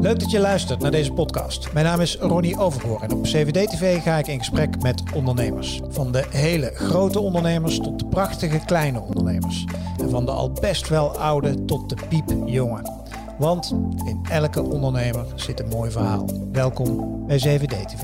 Leuk dat je luistert naar deze podcast. Mijn naam is Ronnie Overgoor en op CVD-TV ga ik in gesprek met ondernemers. Van de hele grote ondernemers tot de prachtige kleine ondernemers. En van de al best wel oude tot de piepjonge. Want in elke ondernemer zit een mooi verhaal. Welkom bij CVD-TV.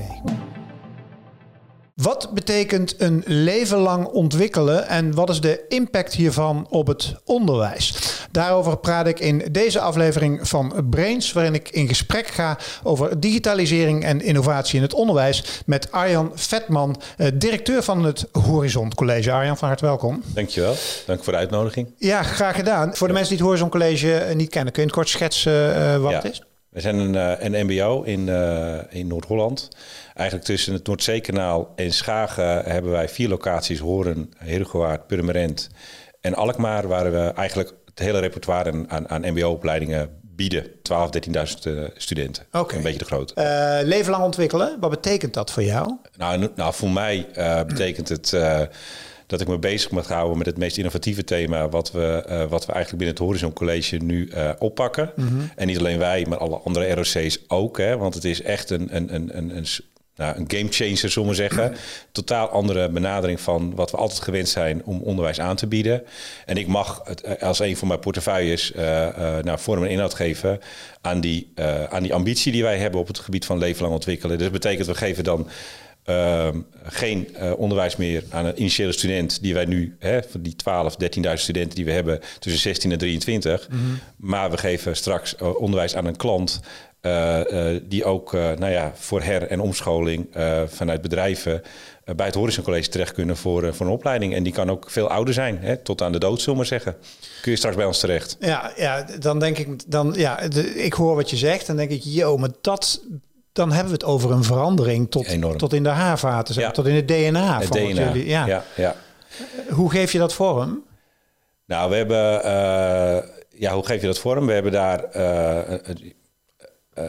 Wat betekent een leven lang ontwikkelen en wat is de impact hiervan op het onderwijs? Daarover praat ik in deze aflevering van Brains, waarin ik in gesprek ga over digitalisering en innovatie in het onderwijs met Arjan Vetman, eh, directeur van het Horizon College. Arjan, van harte welkom. Dankjewel. Dank voor de uitnodiging. Ja, graag gedaan. Voor de mensen die het Horizon College eh, niet kennen, kun je het kort schetsen uh, wat het is? We zijn een, een MBO in, uh, in Noord-Holland. Eigenlijk tussen het Noordzeekanaal en Schagen hebben wij vier locaties: Horen, Heerhugowaard, Purmerend en Alkmaar, waar we eigenlijk het hele repertoire aan, aan MBO-opleidingen bieden. 12, 13.000 studenten. Oké. Een beetje de grote. Uh, leven lang ontwikkelen, wat betekent dat voor jou? Nou, nou voor mij uh, betekent het dat ik me bezig moet houden met het meest innovatieve thema wat we, wat we eigenlijk binnen het Horizon College nu oppakken. Mm -hmm. En niet alleen wij, maar alle andere ROC's ook. Hè, want het is echt een, een, een, een, een nou, een game changer, zullen we zeggen. Totaal andere benadering van wat we altijd gewend zijn om onderwijs aan te bieden. En ik mag het, als een van mijn portefeuilles uh, uh, nou, vorm en inhoud geven aan die, uh, aan die ambitie die wij hebben op het gebied van leven lang ontwikkelen. Dus dat betekent, we geven dan ehm, geen onderwijs meer aan een initiële student die wij nu, hè, van die 12, 13.000 studenten die we hebben tussen 16 en 23. Mm -hmm. Maar we geven straks onderwijs aan een klant uh, uh, die ook nou ja, voor her- en omscholing vanuit bedrijven bij het Horizon College terecht kunnen voor, voor een opleiding. En die kan ook veel ouder zijn, hè, tot aan de dood, zullen we maar zeggen. Kun je straks bij ons terecht. Ja, ja dan denk ik, dan, ja, de, ik hoor wat je zegt. Dan denk ik, yo, maar dat, dan hebben we het over een verandering tot, tot in de haarvaten, ja. tot in het DNA. Het van DNA, jullie, ja. ja, ja. Hoe geef je dat vorm? Nou, we hebben, ja, hoe geef je dat vorm? We hebben daar uh,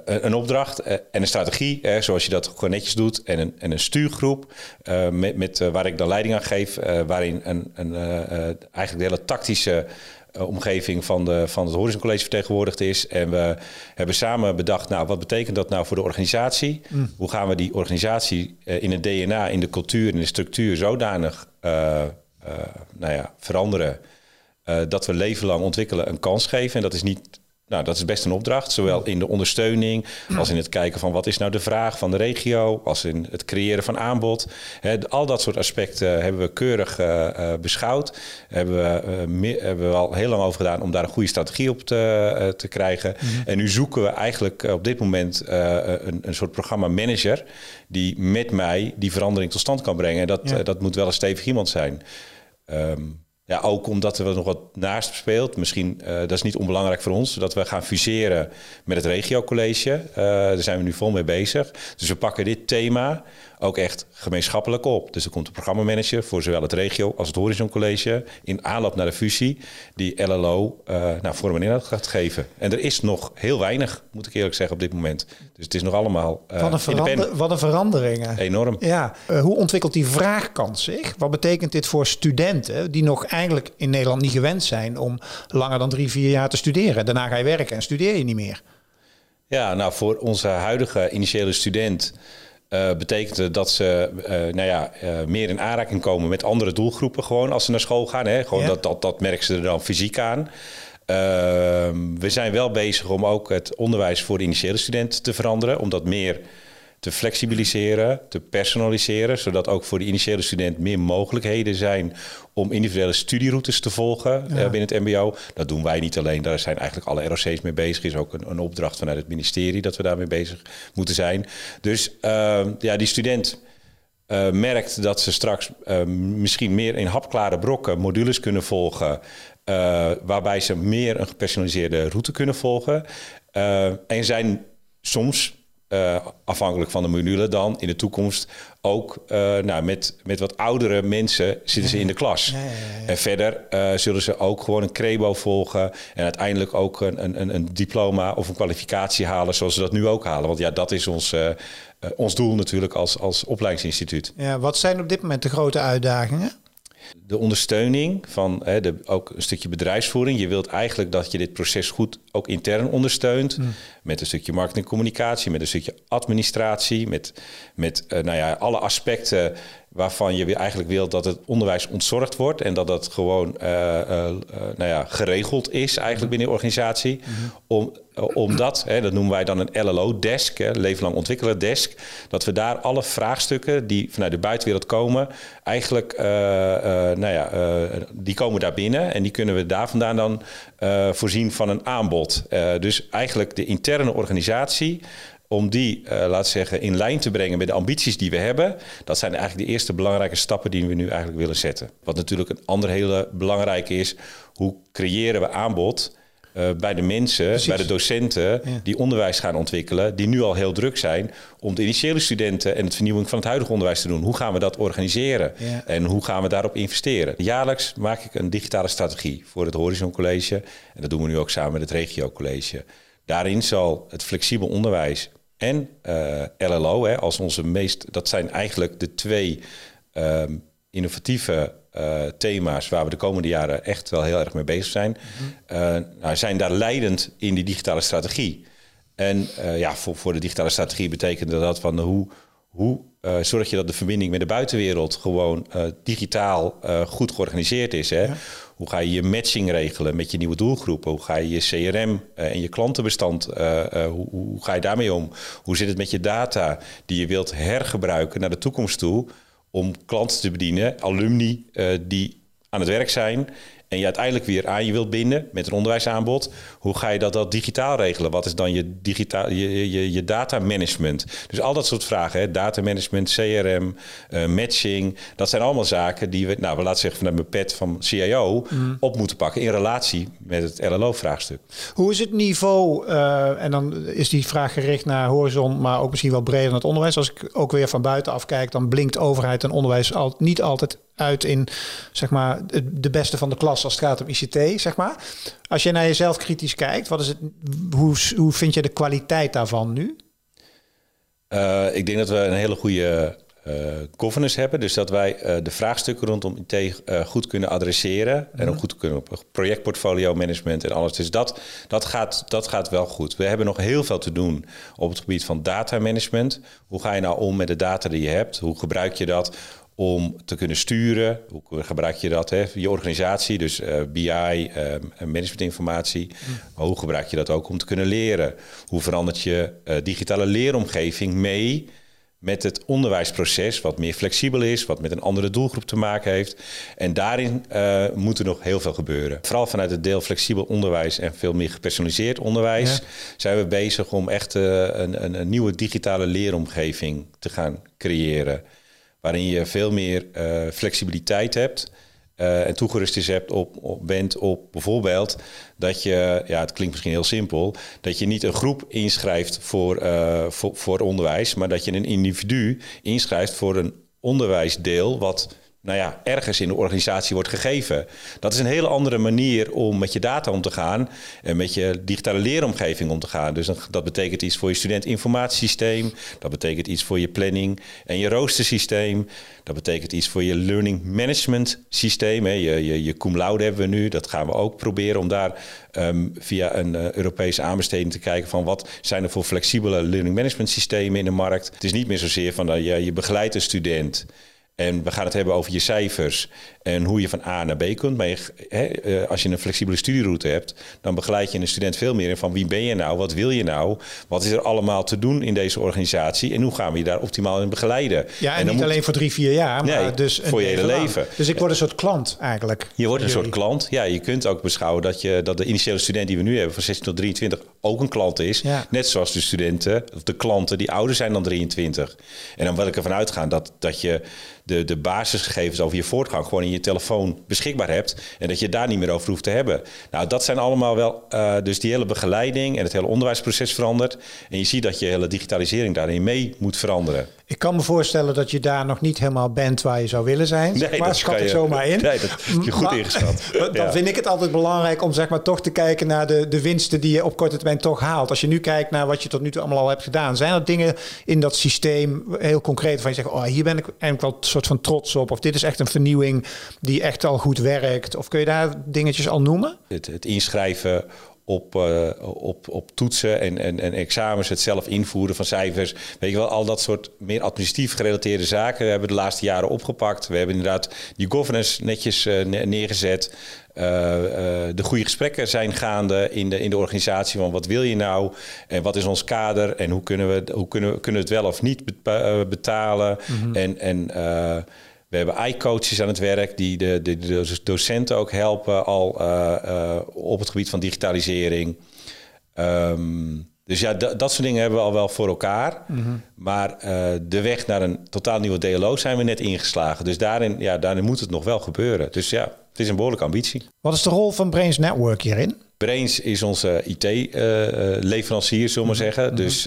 een opdracht uh, en een strategie, uh, zoals je dat gewoon netjes doet, en een, en een stuurgroep met, met waar ik dan leiding aan geef, waarin een, een, eigenlijk de hele tactische omgeving van, de, van het Horizon College vertegenwoordigd is. En we hebben samen bedacht, nou, wat betekent dat nou voor de organisatie? Mm. Hoe gaan we die organisatie in het DNA, in de cultuur, in de structuur zodanig nou ja, veranderen dat we leven lang ontwikkelen een kans geven? En dat is niet nou, dat is best een opdracht, zowel in de ondersteuning als in het kijken van wat is nou de vraag van de regio, als in het creëren van aanbod. He, al dat soort aspecten hebben we keurig uh, uh, beschouwd. Hebben we, uh, hebben we al heel lang over gedaan om daar een goede strategie op te, te krijgen. Mm -hmm. En nu zoeken we eigenlijk op dit moment een, een soort programma manager die met mij die verandering tot stand kan brengen. En dat, ja. dat moet wel een stevig iemand zijn. Um, ja, ook omdat er nog wat naast speelt. Misschien, uh, dat is niet onbelangrijk voor ons, dat we gaan fuseren met het regiocollege. Uh, daar zijn we nu vol mee bezig. Dus we pakken dit thema ook echt gemeenschappelijk op. Dus er komt een programmamanager voor zowel het regio als het Horizon College in aanloop naar de fusie die LLO uh, nou, vorm en inhoud gaat geven. En er is nog heel weinig, moet ik eerlijk zeggen, op dit moment. Dus het is nog allemaal uh, wat, een verander, wat een verandering. Enorm. Ja. Uh, hoe ontwikkelt die vraagkant zich? Wat betekent dit voor studenten die nog eigenlijk in Nederland niet gewend zijn om langer dan drie, vier jaar te studeren? Daarna ga je werken en studeer je niet meer. Ja, nou voor onze huidige initiële student uh, betekent dat ze uh, nou ja, uh, meer in aanraking komen met andere doelgroepen gewoon als ze naar school gaan. Hè? Gewoon ja. dat, dat, dat merken ze er dan fysiek aan. Ehm, we zijn wel bezig om ook het onderwijs voor de initiële student te veranderen. Om dat meer te flexibiliseren, te personaliseren, zodat ook voor de initiële student meer mogelijkheden zijn om individuele studieroutes te volgen ja. uh, binnen het MBO. Dat doen wij niet alleen, daar zijn eigenlijk alle ROC's mee bezig. Is ook een, een opdracht vanuit het ministerie dat we daarmee bezig moeten zijn. Dus uh, ja, die student. Uh, merkt dat ze straks uh, misschien meer in hapklare brokken modules kunnen volgen, uh, waarbij ze meer een gepersonaliseerde route kunnen volgen. en zijn soms uh, afhankelijk van de module dan in de toekomst ook uh, nou, met, met wat oudere mensen zitten ze in de klas. Ja, ja, ja, en verder uh, zullen ze ook gewoon een crebo volgen en uiteindelijk ook een, een, een diploma of een kwalificatie halen zoals ze dat nu ook halen. Want ja, dat is ons, ons doel natuurlijk als, als opleidingsinstituut. Ja, wat zijn op dit moment de grote uitdagingen? De ondersteuning van hè, de, ook een stukje bedrijfsvoering. Je wilt eigenlijk dat je dit proces goed ook intern ondersteunt. Hmm. Met een stukje marketingcommunicatie, met een stukje administratie, met, met uh, nou ja, alle aspecten waarvan je eigenlijk wilt dat het onderwijs ontzorgd wordt en dat dat gewoon uh, nou ja, geregeld is eigenlijk binnen de organisatie. Mm Om, omdat, hè, dat noemen wij dan een LLO-desk, leven lang ontwikkelen desk, dat we daar alle vraagstukken die vanuit de buitenwereld komen, eigenlijk, nou ja, die komen daar binnen en die kunnen we daar vandaan dan voorzien van een aanbod. dus eigenlijk de interne organisatie om die, uh, laat zeggen, in lijn te brengen met de ambities die we hebben. Dat zijn eigenlijk de eerste belangrijke stappen die we nu eigenlijk willen zetten. Wat natuurlijk een andere hele belangrijke is, hoe creëren we aanbod uh, bij de mensen, bij de docenten die onderwijs gaan ontwikkelen, die nu al heel druk zijn om de initiële studenten en het vernieuwing van het huidige onderwijs te doen. Hoe gaan we dat organiseren en hoe gaan we daarop investeren? Jaarlijks maak ik een digitale strategie voor het Horizon College en dat doen we nu ook samen met het Regio College. Daarin zal het flexibel onderwijs en eh, LLO hè, als onze meest, dat zijn eigenlijk de twee um, innovatieve uh, thema's waar we de komende jaren echt wel heel erg mee bezig zijn. Mm -hmm. uh, nou, zijn daar leidend in die digitale strategie. En ja, voor, voor de digitale strategie betekent dat van hoe, hoe zorg je dat de verbinding met de buitenwereld gewoon digitaal goed georganiseerd is. Hè? Ja. Hoe ga je je matching regelen met je nieuwe doelgroepen? Hoe ga je je CRM en je klantenbestand, hoe, hoe, ga je daarmee om? Hoe zit het met je data die je wilt hergebruiken naar de toekomst toe om klanten te bedienen, alumni die aan het werk zijn en je uiteindelijk weer aan je wilt binden met een onderwijsaanbod, hoe ga je dat, dat digitaal regelen? Wat is dan je, digitaal, je, je, je data management? Dus al dat soort vragen, hè? data management, CRM, uh, matching, dat zijn allemaal zaken die we, nou, we laten zeggen vanuit mijn pet van CIO, mm. op moeten pakken in relatie met het LLO-vraagstuk. Hoe is het niveau, uh, en dan is die vraag gericht naar horizon, maar ook misschien wel breder naar het onderwijs. Als ik ook weer van buitenaf kijk, dan blinkt overheid en onderwijs al, niet altijd uit in zeg maar, de beste van de klas als het gaat om ICT. Zeg maar. Als je naar jezelf kritisch kijkt, wat is het, hoe, hoe vind je de kwaliteit daarvan nu? Uh, ik denk dat we een hele goede uh, governance hebben. Dus dat wij uh, de vraagstukken rondom IT goed kunnen adresseren. En ook goed kunnen op projectportfolio management en alles. Dus dat, dat, gaat, dat gaat wel goed. We hebben nog heel veel te doen op het gebied van data management. Hoe ga je nou om met de data die je hebt? Hoe gebruik je dat? Om te kunnen sturen. Hoe gebruik je dat? Hè? Je organisatie, dus uh, BI, uh, eh, managementinformatie. Maar hoe gebruik je dat ook om te kunnen leren? Hoe verandert je uh, digitale leeromgeving mee met het onderwijsproces, wat meer flexibel is, wat met een andere doelgroep te maken heeft. En daarin uh, moet er nog heel veel gebeuren. Vooral vanuit het deel flexibel onderwijs en veel meer gepersonaliseerd onderwijs zijn we bezig om echt een, een, een, nieuwe digitale leeromgeving te gaan creëren waarin je veel meer uh, flexibiliteit hebt. Uh, en toegerust is hebt op, op, bent op bijvoorbeeld dat je, ja, het klinkt misschien heel simpel, dat je niet een groep inschrijft voor, uh, voor, voor onderwijs, maar dat je een individu inschrijft voor een onderwijsdeel wat nou ja, ergens in de organisatie wordt gegeven. Dat is een hele andere manier om met je data om te gaan en met je digitale leeromgeving om te gaan. Dus dat betekent iets voor je studentinformatiesysteem, dat betekent iets voor je planning en je roostersysteem, dat betekent iets voor je learning management systeem. Hè. Je, je, je cum laude hebben we nu, dat gaan we ook proberen om daar um, via een uh, Europese aanbesteding te kijken van wat zijn er voor flexibele learning management systemen in de markt. Het is niet meer zozeer van dat je, je begeleidt een student. En we gaan het hebben over je cijfers en hoe je van A naar B kunt. Maar eh, als je een flexibele studieroute hebt, dan begeleid je een student veel meer in van wie ben je nou, wat wil je nou, wat is er allemaal te doen in deze organisatie en hoe gaan we je daar optimaal in begeleiden. Ja, en, niet alleen voor drie, vier jaar, maar nee, dus voor je hele leven. Dus ik word een soort klant eigenlijk. Je wordt een soort klant. Ja, je kunt ook beschouwen dat, je, dat de initiële student die we nu hebben van 16 tot 23 ook een klant is. Ja. Net zoals de studenten, of de klanten die ouder zijn dan 23. En dan wil ik ervan uitgaan dat, dat je de, de basisgegevens over je voortgang gewoon in je telefoon beschikbaar hebt. En dat je daar niet meer over hoeft te hebben. Nou, dat zijn allemaal wel. Uh, dus die hele begeleiding en het hele onderwijsproces verandert. En je ziet dat je hele digitalisering daarin mee moet veranderen. Ik kan me voorstellen dat je daar nog niet helemaal bent waar je zou willen zijn. Nee, maar schat ik zomaar in. Nee, dat heb je goed maar, ingeschat. Dan vind ik het altijd belangrijk om zeg maar toch te kijken naar de, de winsten die je op korte termijn toch haalt. Als je nu kijkt naar wat je tot nu toe allemaal al hebt gedaan. Zijn er dingen in dat systeem heel concreet van je zegt, oh hier ben ik eigenlijk wel soort van trots op? Of dit is echt een vernieuwing die echt al goed werkt? Of kun je daar dingetjes al noemen? Het, het inschrijven op, uh, op, op toetsen en, en, en examens, het zelf invoeren van cijfers. Weet je wel, al dat soort meer administratief gerelateerde zaken we hebben de laatste jaren opgepakt. We hebben inderdaad die governance netjes uh, neergezet. Uh, de goede gesprekken zijn gaande in de, in de organisatie van wat wil je nou en wat is ons kader en hoe kunnen we, hoe kunnen, we, kunnen we het wel of niet betalen. Mm -hmm. En, en we hebben i-coaches aan het werk die de, de, de docenten ook helpen al uh, uh, op het gebied van digitalisering. Um, dus ja, dat soort dingen hebben we al wel voor elkaar. Mm -hmm. Maar uh, de weg naar een totaal nieuwe DLO zijn we net ingeslagen. Dus daarin, ja, daarin moet het nog wel gebeuren. Dus ja, het is een behoorlijke ambitie. Wat is de rol van Brains Network hierin? Brains is onze IT-leverancier, zullen we maar zeggen. Mm -hmm. Dus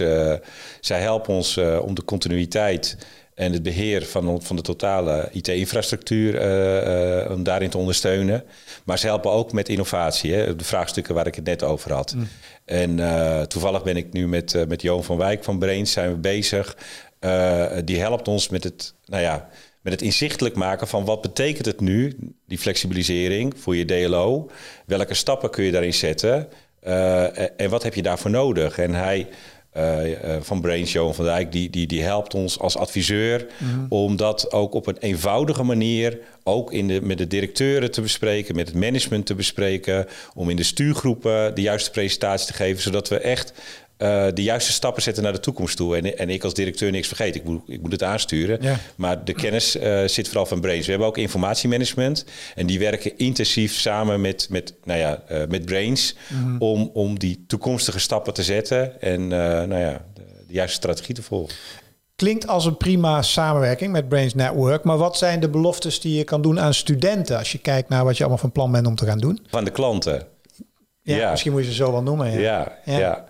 zij helpen ons om de continuïteit en het beheer van, van de totale IT-infrastructuur, uh, uh, om daarin te ondersteunen. Maar ze helpen ook met innovatie, hè, de vraagstukken waar ik het net over had. Mm. En uh, toevallig ben ik nu met, met Johan van Wijk van Brains zijn we bezig. die helpt ons met het, nou ja, met het inzichtelijk maken van wat betekent het nu, die flexibilisering voor je DLO. Welke stappen kun je daarin zetten? en wat heb je daarvoor nodig? En hij van Brainshow van Dijk, die, die, die helpt ons als adviseur mm. om dat ook op een eenvoudige manier ook in de, met de directeuren te bespreken, met het management te bespreken, om in de stuurgroepen de juiste presentatie te geven, zodat we echt uh, de juiste stappen zetten naar de toekomst toe. En, en ik als directeur niks vergeet. Ik moet, ik moet het aansturen. Ja. Maar de kennis uh, zit vooral van Brains. We hebben ook informatiemanagement. En die werken intensief samen met, met, nou ja, uh, met Brains. Mm. om, om die toekomstige stappen te zetten. En nou ja, de, de juiste strategie te volgen. Klinkt als een prima samenwerking met Brains Network. Maar wat zijn de beloftes die je kan doen aan studenten... als je kijkt naar wat je allemaal van plan bent om te gaan doen? Van de klanten. Ja, ja. misschien moet je ze zo wel noemen. Ja, ja. ja. ja.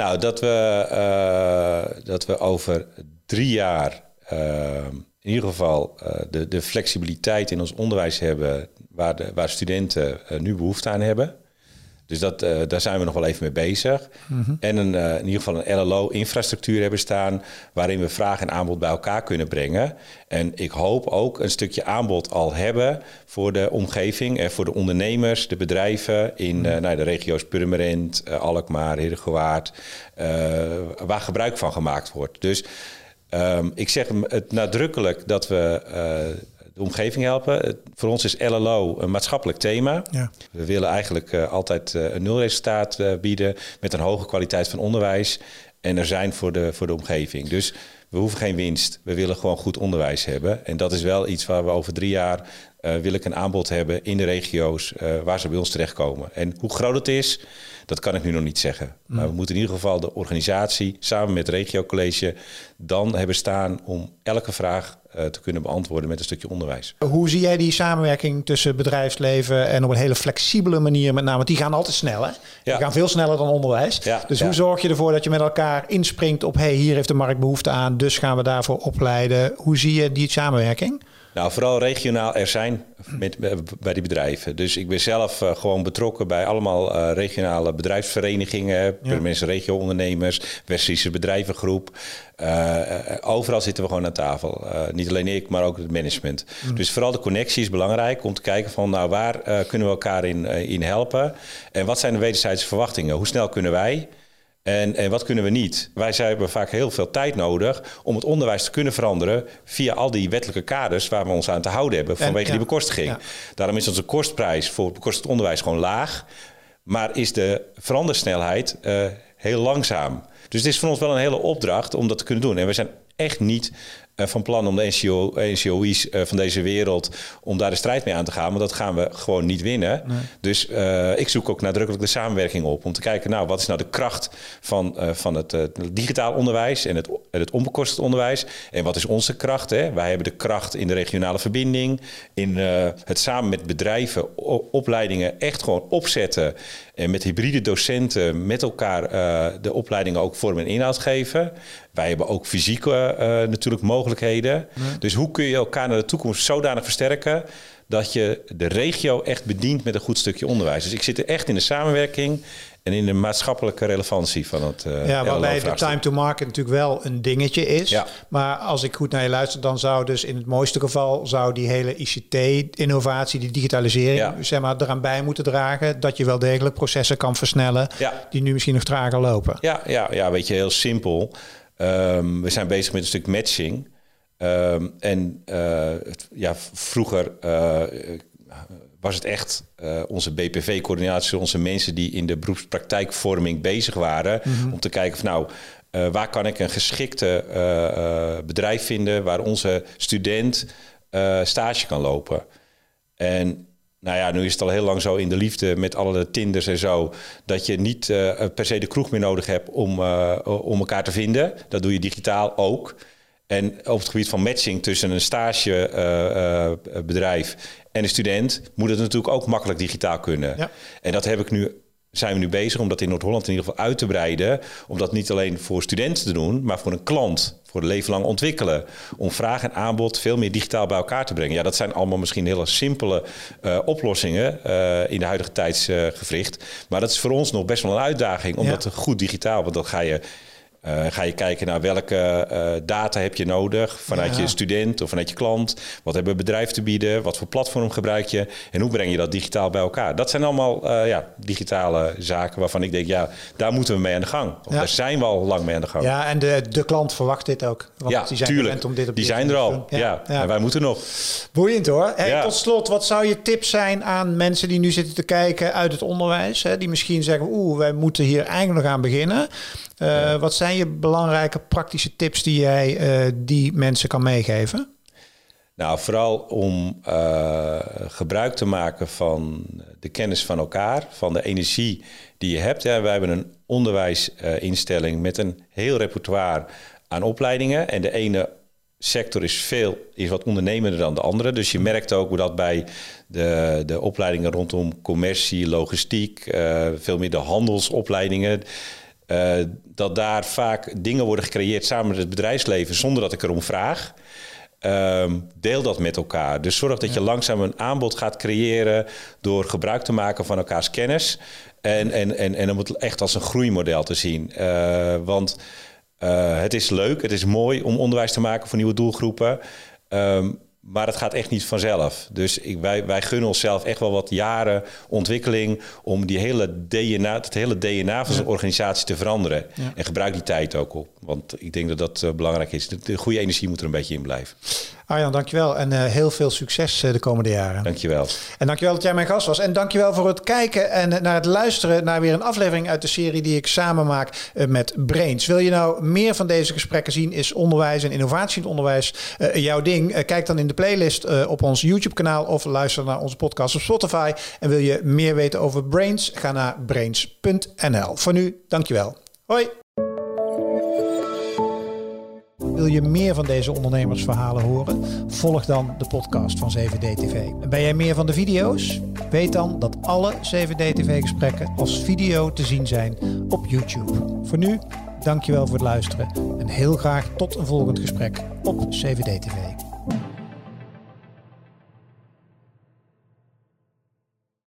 Nou, dat we, uh, dat we over drie jaar uh, in ieder geval uh, de, de flexibiliteit in ons onderwijs hebben waar, de, waar studenten nu behoefte aan hebben. Dus dat, uh, daar zijn we nog wel even mee bezig. Mm -hmm. En een, uh, in ieder geval een LLO-infrastructuur hebben staan... waarin we vraag en aanbod bij elkaar kunnen brengen. En ik hoop ook een stukje aanbod al hebben... voor de omgeving en voor de ondernemers, de bedrijven... in mm -hmm. uh, nou, de regio's Purmerend, Alkmaar, Heerdegewaard... waar gebruik van gemaakt wordt. Dus um, ik zeg het nadrukkelijk dat we de omgeving helpen. Voor ons is LLO een maatschappelijk thema. Ja. We willen eigenlijk uh, altijd uh, een nulresultaat bieden met een hoge kwaliteit van onderwijs. En er zijn voor de, voor de omgeving. Dus we hoeven geen winst. We willen gewoon goed onderwijs hebben. En dat is wel iets waar we over drie jaar wil ik een aanbod hebben in de regio's waar ze bij ons terechtkomen. En hoe groot het is, dat kan ik nu nog niet zeggen. Mm. Maar we moeten in ieder geval de organisatie samen met het regiocollege dan hebben staan om elke vraag uh, te kunnen beantwoorden met een stukje onderwijs. Hoe zie jij die samenwerking tussen bedrijfsleven en op een hele flexibele manier met name? Want die gaan altijd snel, hè? Die gaan veel sneller dan onderwijs. Ja, dus ja. hoe zorg je ervoor dat je met elkaar inspringt op... hey, hier heeft de markt behoefte aan, dus gaan we daarvoor opleiden. Hoe zie je die samenwerking? Nou, vooral regionaal er zijn met, bij die bedrijven. Dus ik ben zelf uh, gewoon betrokken bij allemaal uh, regionale bedrijfsverenigingen, ja. mensen, regio-ondernemers, West-Friese bedrijvengroep. Uh, overal zitten we gewoon aan tafel. niet alleen ik, maar ook het management. Mm. Dus vooral de connectie is belangrijk om te kijken van, nou, waar kunnen we elkaar in, in helpen? En wat zijn de wederzijdse verwachtingen? Hoe snel kunnen wij? En, en wat kunnen we niet? Wij hebben vaak heel veel tijd nodig om het onderwijs te kunnen veranderen via al die wettelijke kaders waar we ons aan te houden hebben vanwege en, ja. die bekostiging. Ja. Daarom is onze kostprijs voor bekostigd onderwijs gewoon laag, maar is de verandersnelheid uh, heel langzaam. Dus het is voor ons wel een hele opdracht om dat te kunnen doen. En we zijn echt niet van plan om de NCO, NCOI's uh, van deze wereld... om daar de strijd mee aan te gaan. Want dat gaan we gewoon niet winnen. Nee. Dus uh, ik zoek ook nadrukkelijk de samenwerking op... om te kijken, nou, wat is nou de kracht van, van het digitaal onderwijs... en het, het onbekostigd onderwijs. En wat is onze kracht? Hè? Wij hebben de kracht in de regionale verbinding... in het samen met bedrijven opleidingen echt gewoon opzetten... en met hybride docenten met elkaar de opleidingen ook vorm en inhoud geven... Wij hebben ook fysieke uh, natuurlijk mogelijkheden. Ja. Dus hoe kun je elkaar naar de toekomst zodanig versterken dat je de regio echt bedient met een goed stukje onderwijs. Dus ik zit er echt in de samenwerking en in de maatschappelijke relevantie van het. Uh, ja, waarbij de time to market natuurlijk wel een dingetje is. Ja. Maar als ik goed naar je luister, dan zou dus in het mooiste geval zou die hele ICT-innovatie, die digitalisering, zeg maar, eraan bij moeten dragen dat je wel degelijk processen kan versnellen ja. die nu misschien nog trager lopen. Ja, ja, ja weet je, heel simpel. Um, we zijn bezig met een stuk matching. Um, en uh, ja, vroeger uh, was het echt uh, onze BPV-coördinatie, onze mensen die in de beroepspraktijkvorming bezig waren. Mhm. Om te kijken van nou, waar kan ik een geschikte bedrijf vinden waar onze student stage kan lopen. En nou ja, nu is het al heel lang zo in de liefde met alle Tinders en zo, dat je niet per se de kroeg meer nodig hebt om, om elkaar te vinden. Dat doe je digitaal ook. En op het gebied van matching tussen een stagebedrijf en een student moet het natuurlijk ook makkelijk digitaal kunnen. Ja. En dat heb ik nu, zijn we nu bezig om dat in Noord-Holland in ieder geval uit te breiden. Om dat niet alleen voor studenten te doen, maar voor een klant. Voor leven lang ontwikkelen. Om vraag en aanbod veel meer digitaal bij elkaar te brengen. Ja, dat zijn allemaal misschien hele simpele uh, oplossingen uh, in de huidige tijdsgevricht. maar dat is voor ons nog best wel een uitdaging. Om dat goed digitaal, want dan ga je uh, ga je kijken naar welke uh, data heb je nodig vanuit je student of vanuit je klant. Wat hebben bedrijven te bieden? Wat voor platform gebruik je? En hoe breng je dat digitaal bij elkaar? Dat zijn allemaal uh, ja, digitale zaken waarvan ik denk, ja, daar moeten we mee aan de gang. Of daar zijn we al lang mee aan de gang. Ja, en de, de klant verwacht dit ook. Want ja, die zijn tuurlijk. Om dit op die zijn er al. Ja. En wij moeten nog. Boeiend hoor. Hey, tot slot, wat zou je tip zijn aan mensen die nu zitten te kijken uit het onderwijs? Hè, die misschien zeggen, oeh, wij moeten hier eigenlijk nog aan beginnen. Wat zijn je belangrijke praktische tips die jij uh, die mensen kan meegeven? Nou, vooral om uh, gebruik te maken van de kennis van elkaar, van de energie die je hebt. Ja, wij hebben een onderwijsinstelling met een heel repertoire aan opleidingen. En de ene sector is veel, is wat ondernemender dan de andere. Dus je merkt ook hoe dat bij de, de opleidingen rondom commercie, logistiek, veel meer de handelsopleidingen. Uh, dat daar vaak dingen worden gecreëerd samen met het bedrijfsleven zonder dat ik erom vraag. Um, deel dat met elkaar. Dus zorg dat je langzaam een aanbod gaat creëren door gebruik te maken van elkaars kennis. En, en, en, en om het echt als een groeimodel te zien. Uh, want uh, het is leuk, het is mooi om onderwijs te maken voor nieuwe doelgroepen. Um, maar het gaat echt niet vanzelf. Dus ik, wij, wij gunnen onszelf echt wel wat jaren ontwikkeling om die hele DNA, het hele DNA van zo'n organisatie te veranderen. En gebruik die tijd ook op. Want ik denk dat dat uh, belangrijk is. De, goede energie moet er een beetje in blijven. Arjan, dankjewel. En uh, heel veel succes uh, de komende jaren. Dankjewel. En dankjewel dat jij mijn gast was. En dankjewel voor het kijken en naar het luisteren naar weer een aflevering uit de serie die ik samen maak met Brains. Wil je nou meer van deze gesprekken zien? Is onderwijs en innovatie in het onderwijs jouw ding? kijk dan in de playlist op ons YouTube kanaal of luister naar onze podcast op Spotify. En wil je meer weten over Brains? Ga naar brains.nl. Voor nu, dankjewel. Hoi. Wil je meer van deze ondernemersverhalen horen? Volg dan de podcast van 7D TV. Ben jij meer van de video's? Weet dan dat alle 7D TV gesprekken als video te zien zijn op YouTube. Voor nu, dankjewel voor het luisteren en heel graag tot een volgend gesprek op 7D TV.